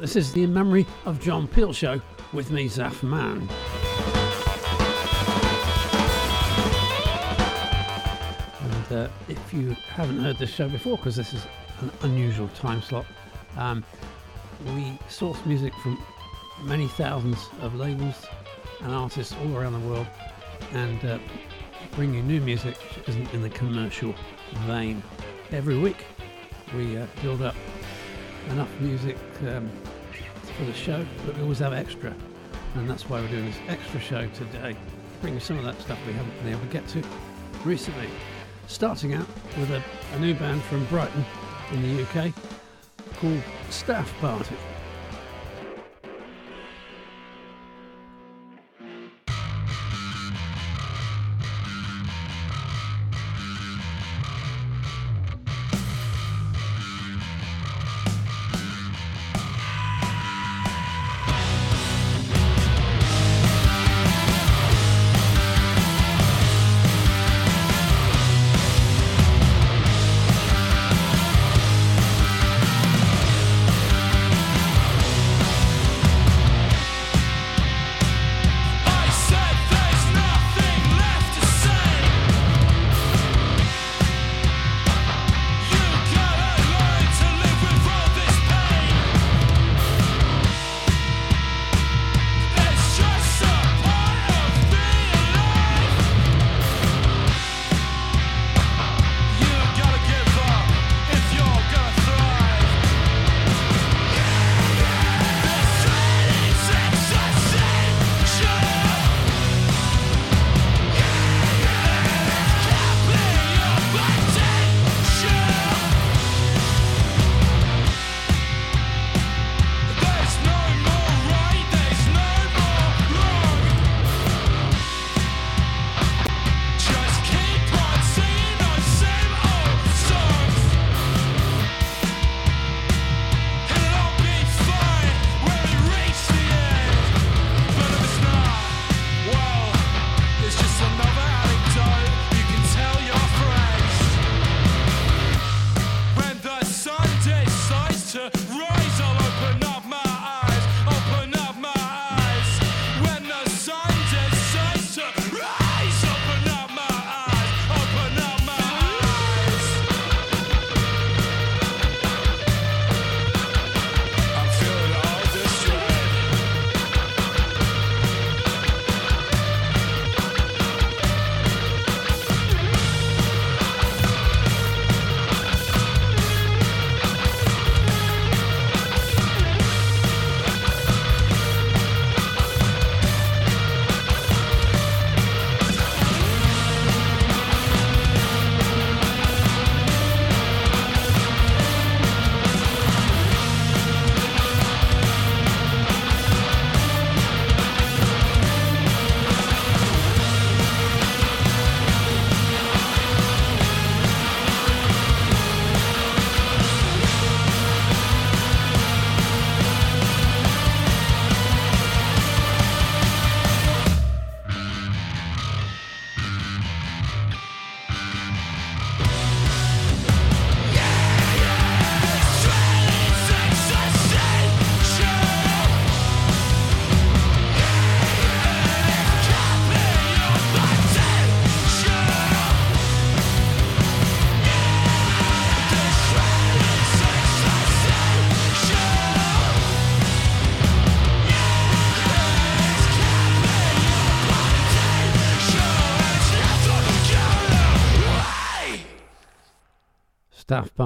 This is the In Memory of John Peel show with me, Zaf Man. And uh, if you haven't heard this show before, because this is an unusual time slot, um, we source music from many thousands of labels and artists all around the world and uh, bring you new music which isn't in the commercial vein. Every week we uh, build up enough music um, for the show, but we always have extra. And that's why we're doing this extra show today, bringing some of that stuff we haven't been able to get to recently. Starting out with a, a new band from Brighton in the UK called Staff Party.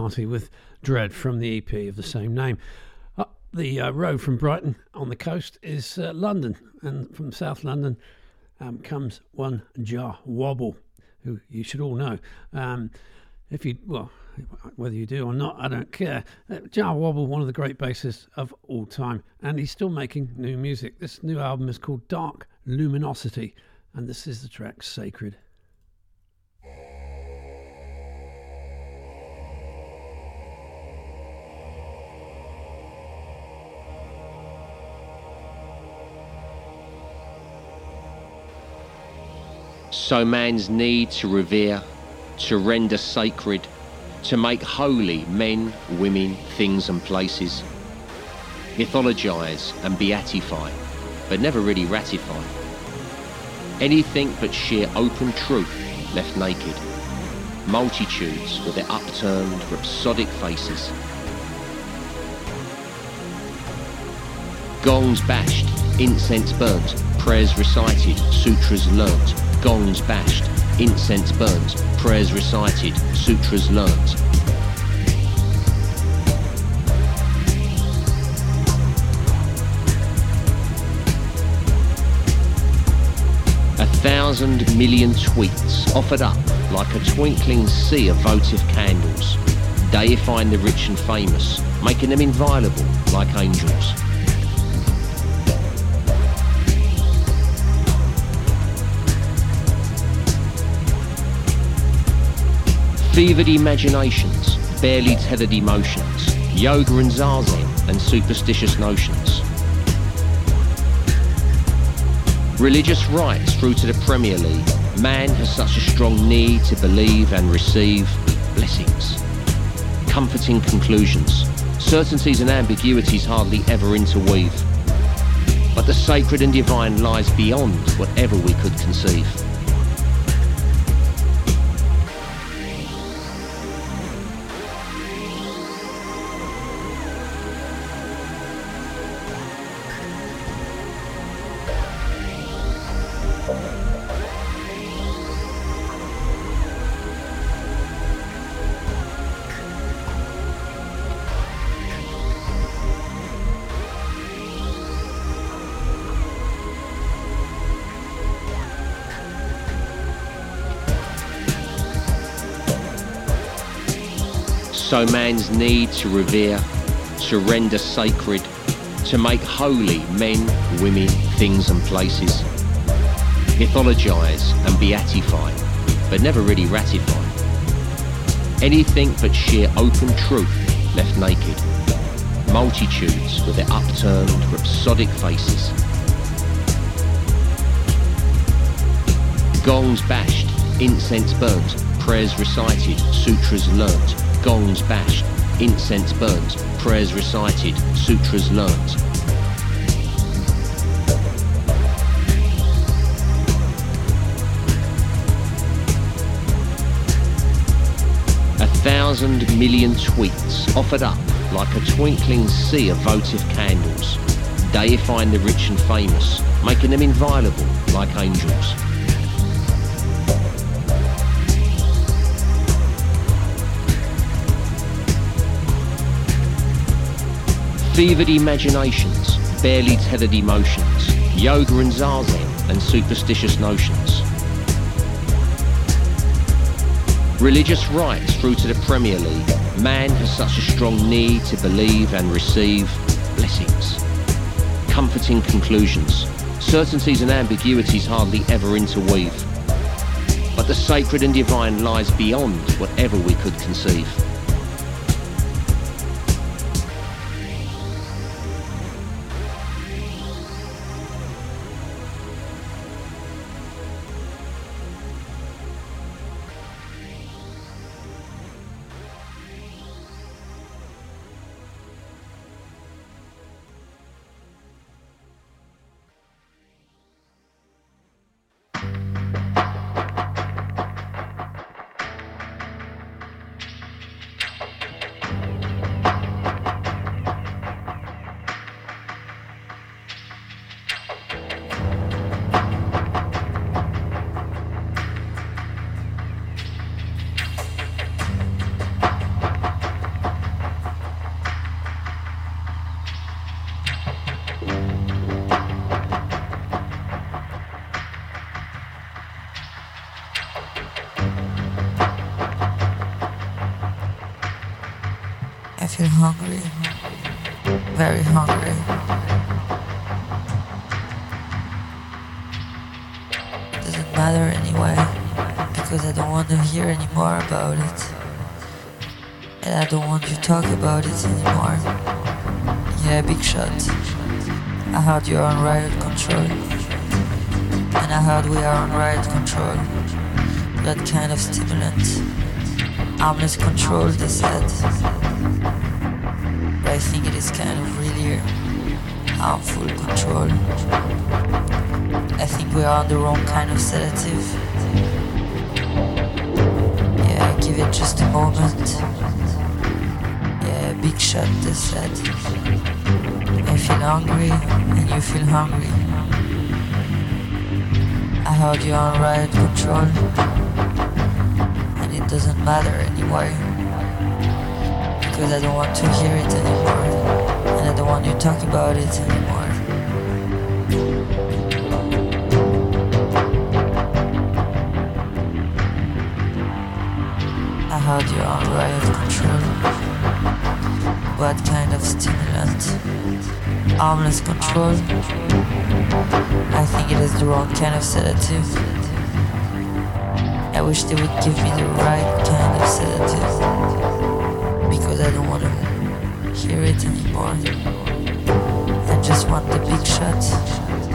Party with Dread from the EP of the same name. Up the uh, road from Brighton on the coast is uh, London, and from South London um, comes one Jah Wobble, who you should all know. Um, if you, well, whether you do or not, I don't care. Uh, Jah Wobble, one of the great bassists of all time, and he's still making new music. This new album is called Dark Luminosity, and this is the track Sacred. So man's need to revere, to render sacred, to make holy men, women, things and places. Mythologize and beatify, but never really ratify. Anything but sheer open truth left naked. Multitudes with their upturned, rhapsodic faces. Gongs bashed, incense burnt, prayers recited, sutras learnt, gongs bashed, incense burnt, prayers recited, sutras learnt. A thousand million tweets offered up like a twinkling sea of votive candles, deifying the rich and famous, making them inviolable like angels. Fevered imaginations, barely tethered emotions, yoga and zazen and superstitious notions. Religious rites through to the Premier League, man has such a strong need to believe and receive blessings. Comforting conclusions, certainties and ambiguities hardly ever interweave. But the sacred and divine lies beyond whatever we could conceive. So man's need to revere, to render sacred, to make holy men, women, things and places. Mythologize and beatify, but never really ratify. Anything but sheer open truth left naked. Multitudes with their upturned, rhapsodic faces. Gongs bashed, incense burnt, prayers recited, sutras learnt, gongs bashed, incense burnt, prayers recited, sutras learnt. A thousand million tweets offered up like a twinkling sea of votive candles, deifying the rich and famous, making them inviolable like angels. Fevered imaginations, barely tethered emotions, yoga and zazen and superstitious notions. Religious rites through to the Premier League, man has such a strong need to believe and receive blessings. Comforting conclusions, certainties and ambiguities hardly ever interweave. But the sacred and divine lies beyond whatever we could conceive. Feel hungry, very hungry. It doesn't matter anyway, because I don't want to hear anymore about it. And I don't want to talk about it anymore. Yeah, big shot. I heard you are on riot control. And I heard we are on riot control. That kind of stimulant. Armless control, they said. I think it is kind of really harmful control. I think we are on the wrong kind of sedative. Yeah, give it just a moment. Yeah, big shot, they said. I feel hungry, and you feel hungry. I heard you on riot control, and it doesn't matter anymore. Because I don't want to hear it anymore, and I don't want you to talk about it anymore. I heard you on riot control. What kind of stimulant? Armless control? I think it is the wrong kind of sedative. I wish they would give me the right kind of sedative. Because I don't want to hear it anymore. I just want the big shot.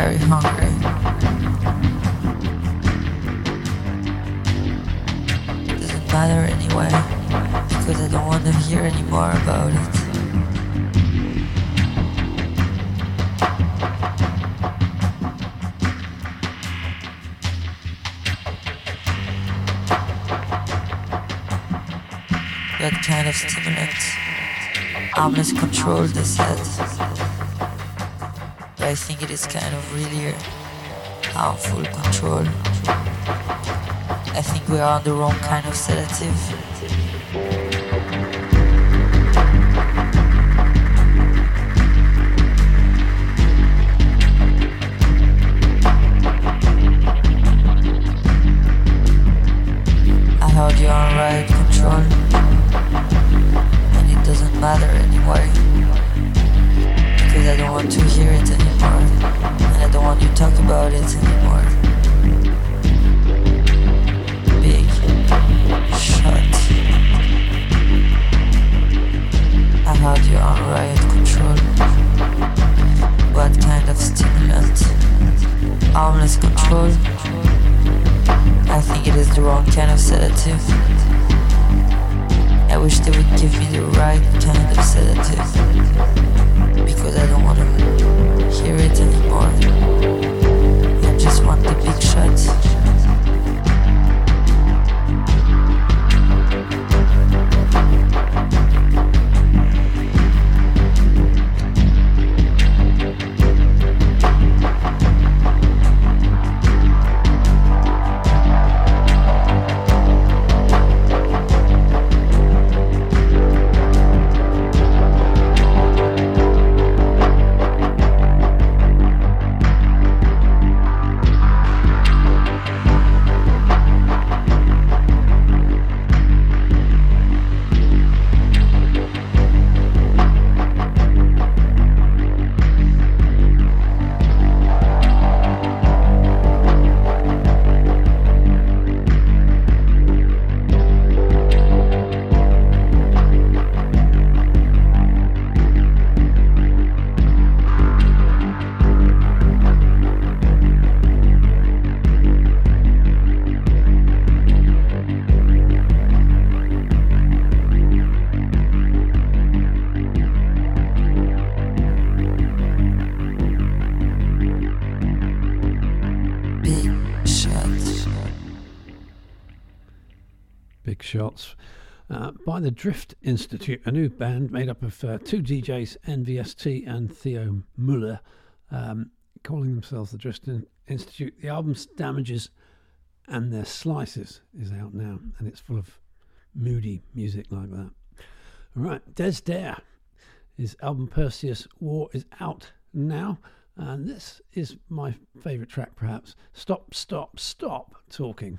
Very hungry. doesn't matter anyway because I don't want to hear anymore about it. That kind of stimulant, armless control, they said. I think it is kind of really harmful control. I think we are on the wrong kind of sedative. By the Drift Institute, a new band made up of uh, two DJs, NVST and Theo Muller, um, calling themselves the Drift Institute. The album's Damages and Their Slices is out now, and it's full of moody music like that. All right, Dez Dare. His album Perseus War is out now. And this is my favourite track, perhaps. Stop, stop, stop talking.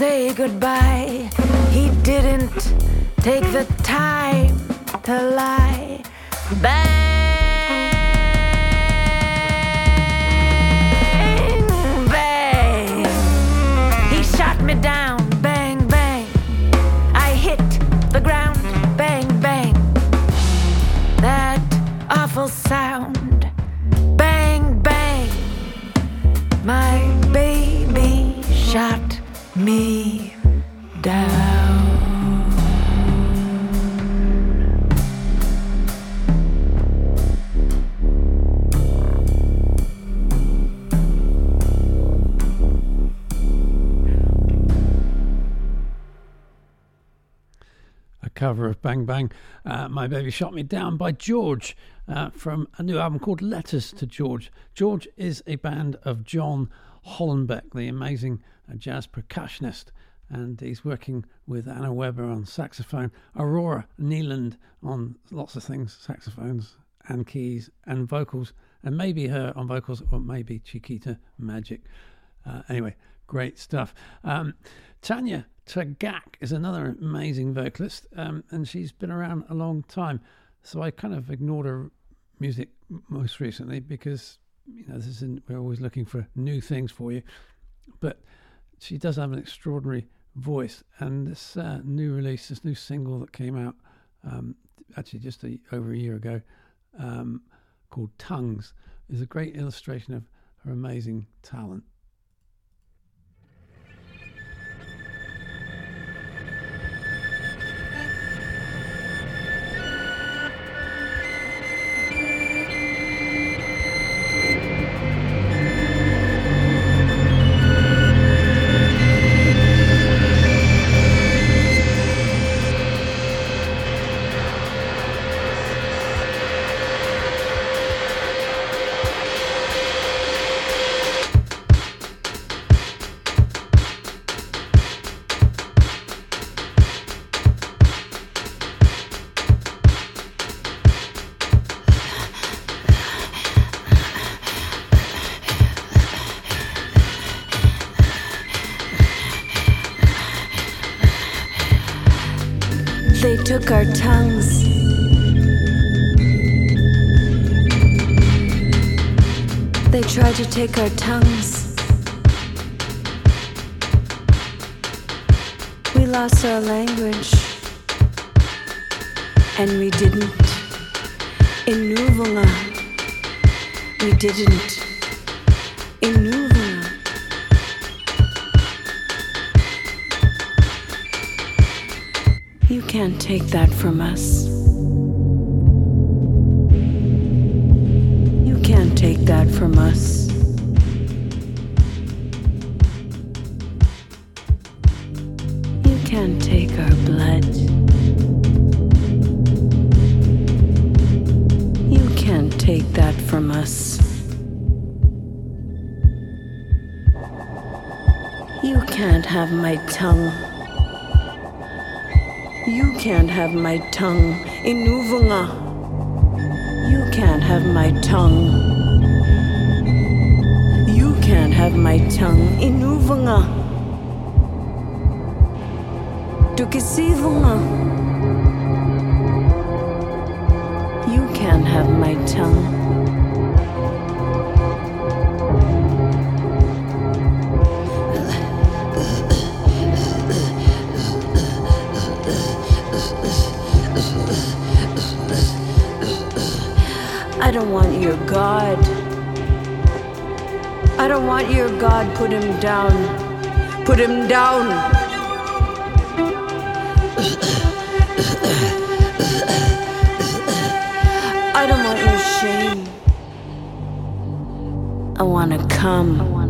Say goodbye. He didn't take the time Baby Shot Me Down by George uh, from a new album called Letters to George. George is a band of John Hollenbeck, the amazing uh, jazz percussionist, and he's working with Anna Webber on saxophone, Aurora Nealand on lots of things, saxophones and keys and vocals, and maybe her on vocals or maybe Chiquita Magic. Uh, anyway, great stuff. Um, Tanya Tagaq is another amazing vocalist, um, and she's been around a long time. So I kind of ignored her music most recently because you know this isn't, we're always looking for new things for you. But she does have an extraordinary voice, and this uh, new release, this new single that came out um, actually just a, over a year ago, um, called Tongues, is a great illustration of her amazing talent. Take our tongues. We lost our language. And we didn't. In Nuvula. We didn't. In. You can't take that from us. Can't take our blood. You can't take that from us. You can't have my tongue. You can't have my tongue. Inuvunga. You can't have my tongue. You can't have my tongue. Inuvunga. Tukisivunga. You can't have my tongue. I don't want your God. I don't want your God. Put him down. Put him down. Wanna come. I wanna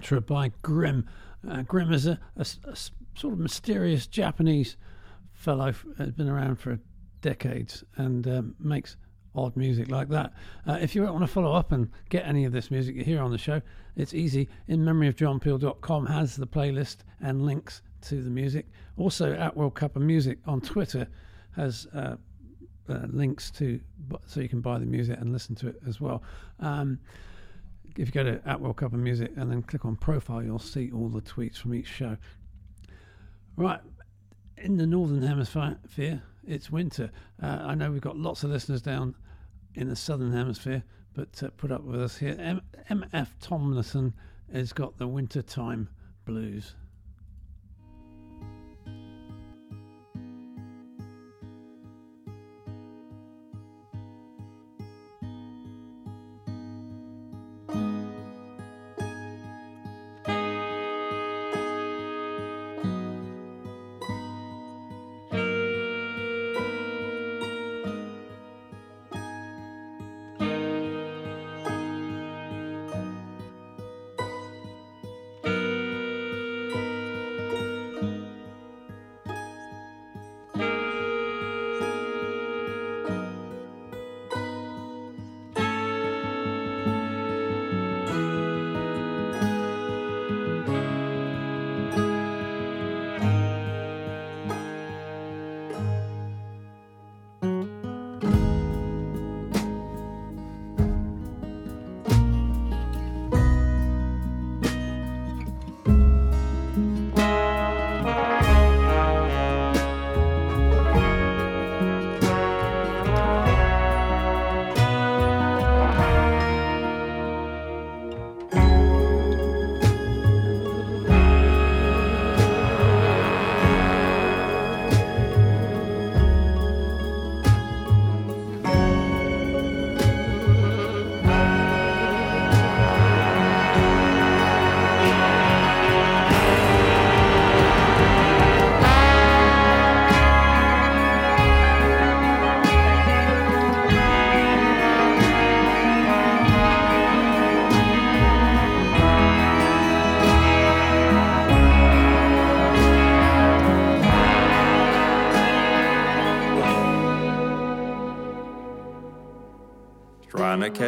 Mantra by Grim. Uh, Grim is a, a, a, sort of mysterious Japanese fellow, has been around for decades and um, makes odd music like that. Uh, if you want to follow up and get any of this music you hear on the show, it's easy. In memoryofjohnpeel.com has the playlist and links to the music. Also, at World Cup of Music on Twitter has uh, uh, links to so you can buy the music and listen to it as well. Um, if you go to at World Cup of Music and then click on profile, you'll see all the tweets from each show. Right, in the northern hemisphere, it's winter. Uh, I know we've got lots of listeners down in the southern hemisphere, but uh, put up with us here. M- MF Tomlinson has got the wintertime blues.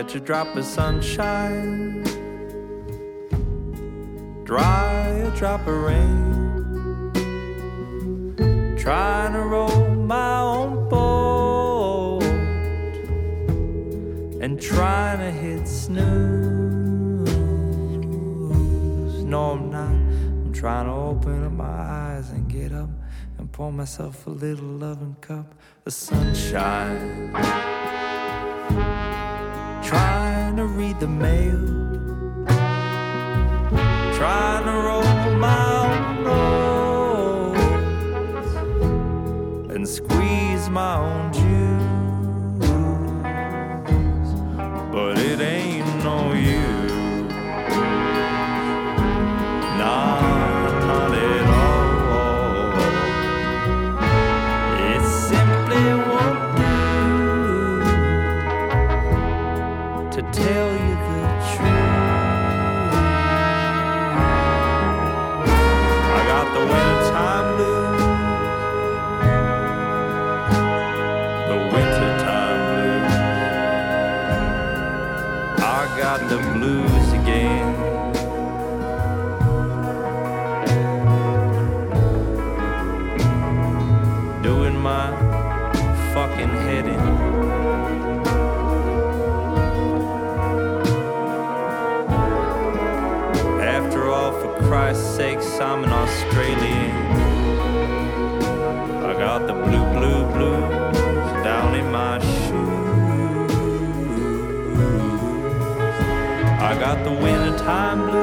Catch a drop of sunshine, dry a drop of rain, trying to roll my own boat and trying to hit snooze. No, I'm not. I'm trying to open up my eyes and get up and pour myself a little loving cup of sunshine trying to read the mail, trying to roll my own notes and squeeze my own juice, I'm an Australian. I got the blue, blue, blues down in my shoes. I got the wintertime blues.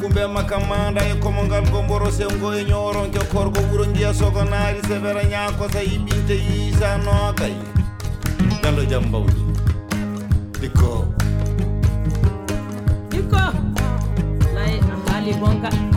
kumbe makamanda e komongal gomboro sengo e ñoron ke korgo wuro jiya sogonaari severa ñakosa yiɓinte yiisa nokay gallo jam mbawdi dikko dikko nayi haali bonka.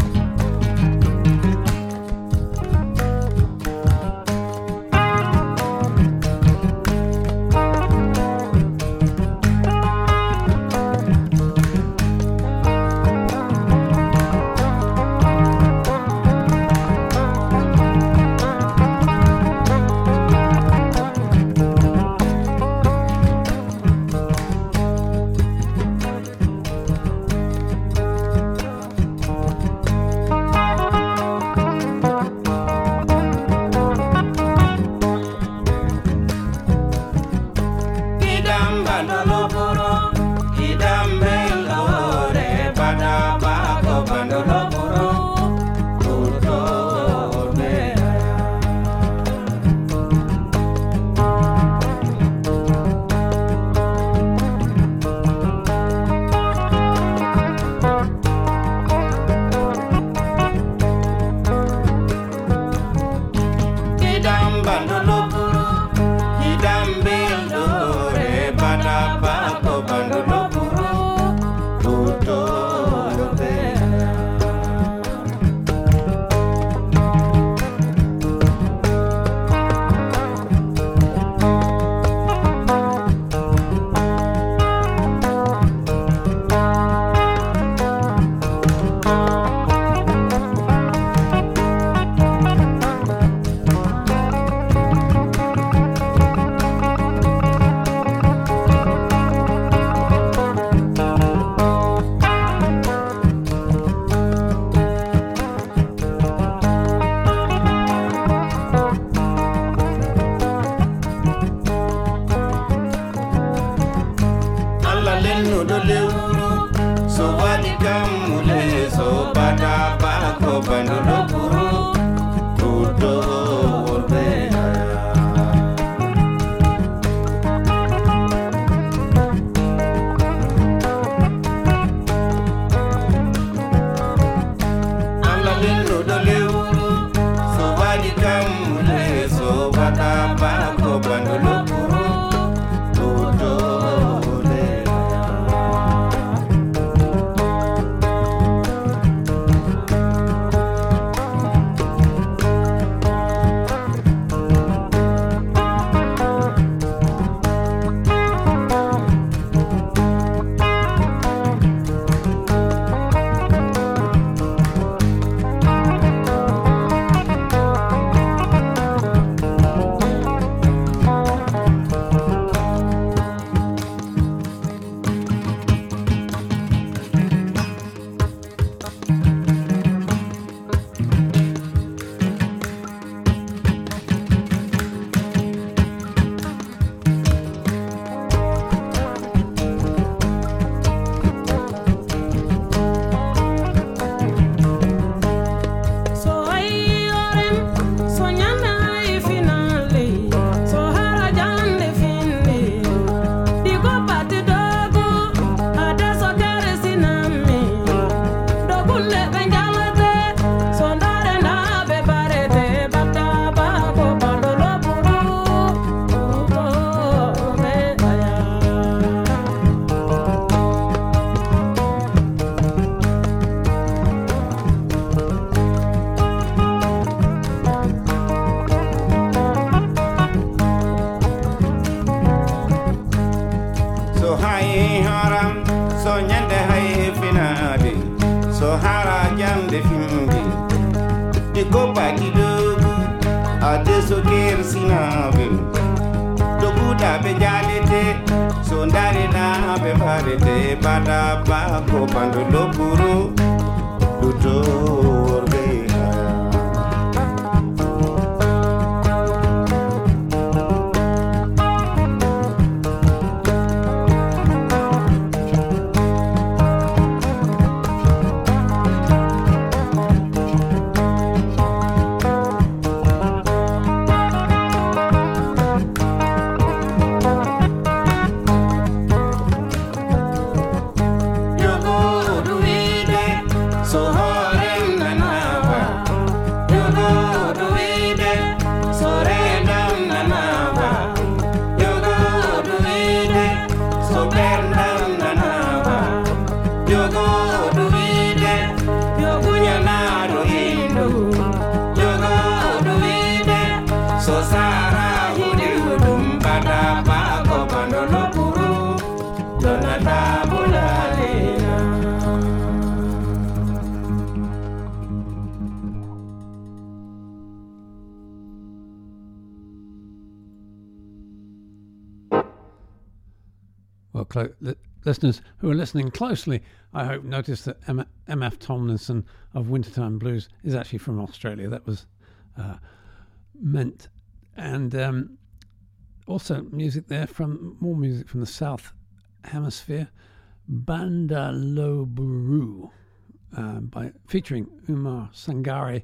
Clo- li- listeners who are listening closely, I hope noticed that MF Tomlinson of Wintertime Blues is actually from Australia. That was uh, meant, and um, also music there from more music from the South Hemisphere, Bandolobourou, um, by featuring Oumou Sangaré,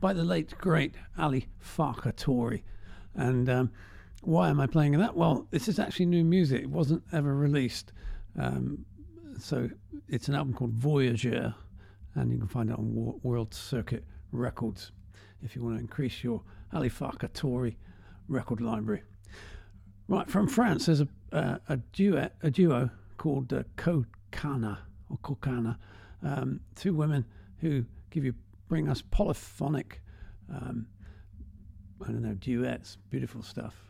by the late great Ali Farka Touré, and. Um, why am I playing that? Well, this is actually new music. It wasn't ever released. Um, so it's an album called Voyager, and you can find it on Wo- World Circuit Records if you want to increase your Ali Farka Touré record library. Right, from France, there's a, uh, a, duet, a duo called uh, Cocanha, or Cocanha, um, two women who give you, bring us polyphonic, um, I don't know, duets, beautiful stuff.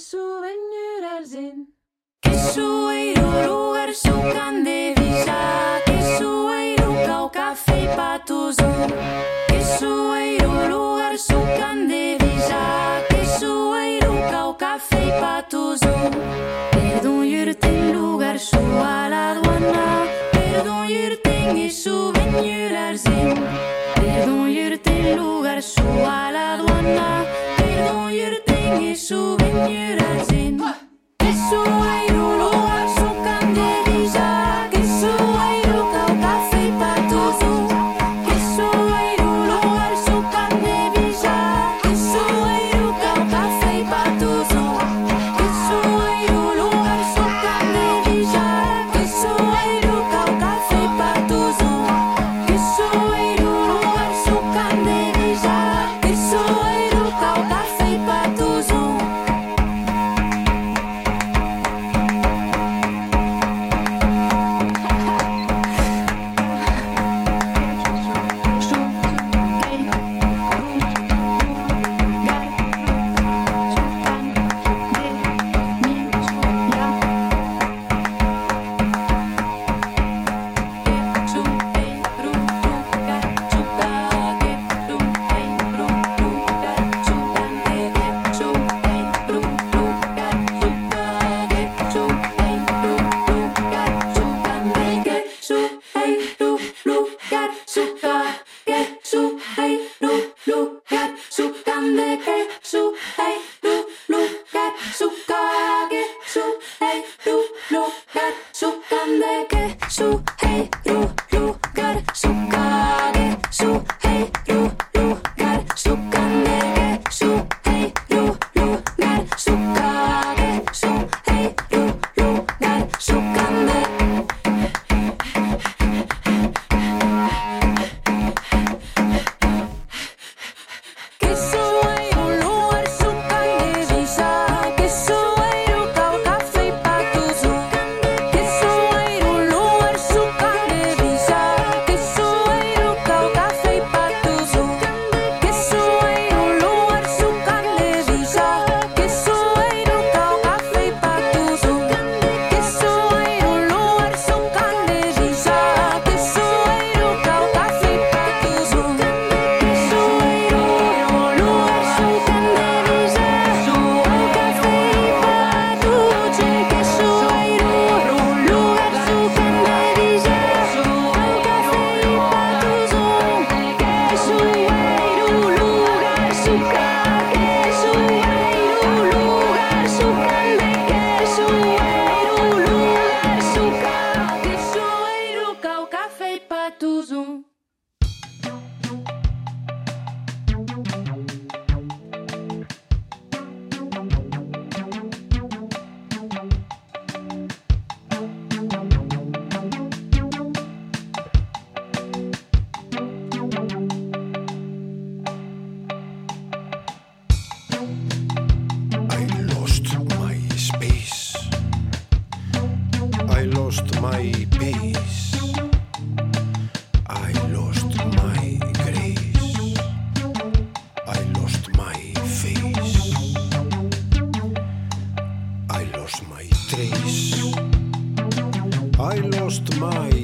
suvenir sind. Kesueiru lugar sukan de visa Kesueiru kau kafe patuzu Kesueiru lugar sukan de visa Kesueiru kau kafe patuzu Perdon yurten lugar su a la aduana. Perdon yurten y suvenir zin Perdon yurten lugar su a la aduana. Perdon Bring it, souvenir as in. It's gosto mais.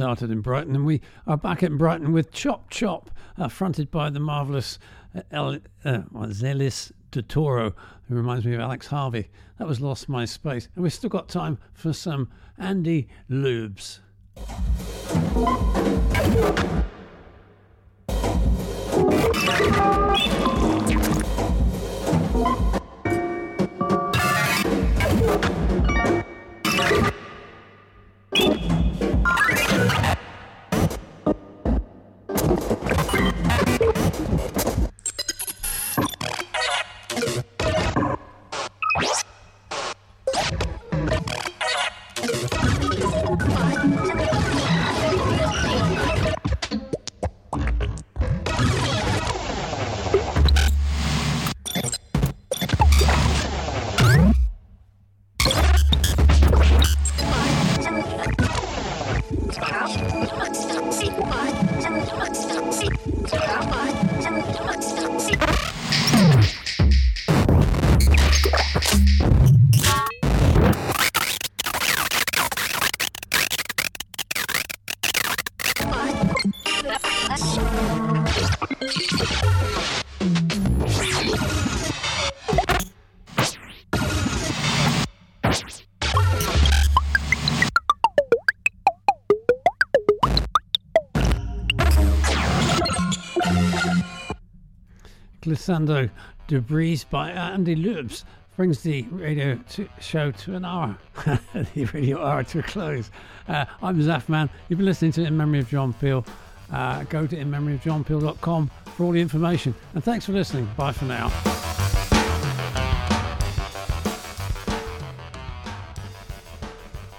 Started in Brighton and we are back in Brighton with Chop Chop, uh, fronted by the marvellous uh, El, uh, Zelis de Toro, who reminds me of Alex Harvey. That was Lost My Space. And we've still got time for some Andy Lubes. Glissando Debris by Andy Lubes brings the radio to show to an hour, the radio hour to a close. Uh, I'm Zaf Man. You've been listening to In Memory of John Peel. Uh, go to inmemoryofjohnpeel.com for all the information. And thanks for listening. Bye for now.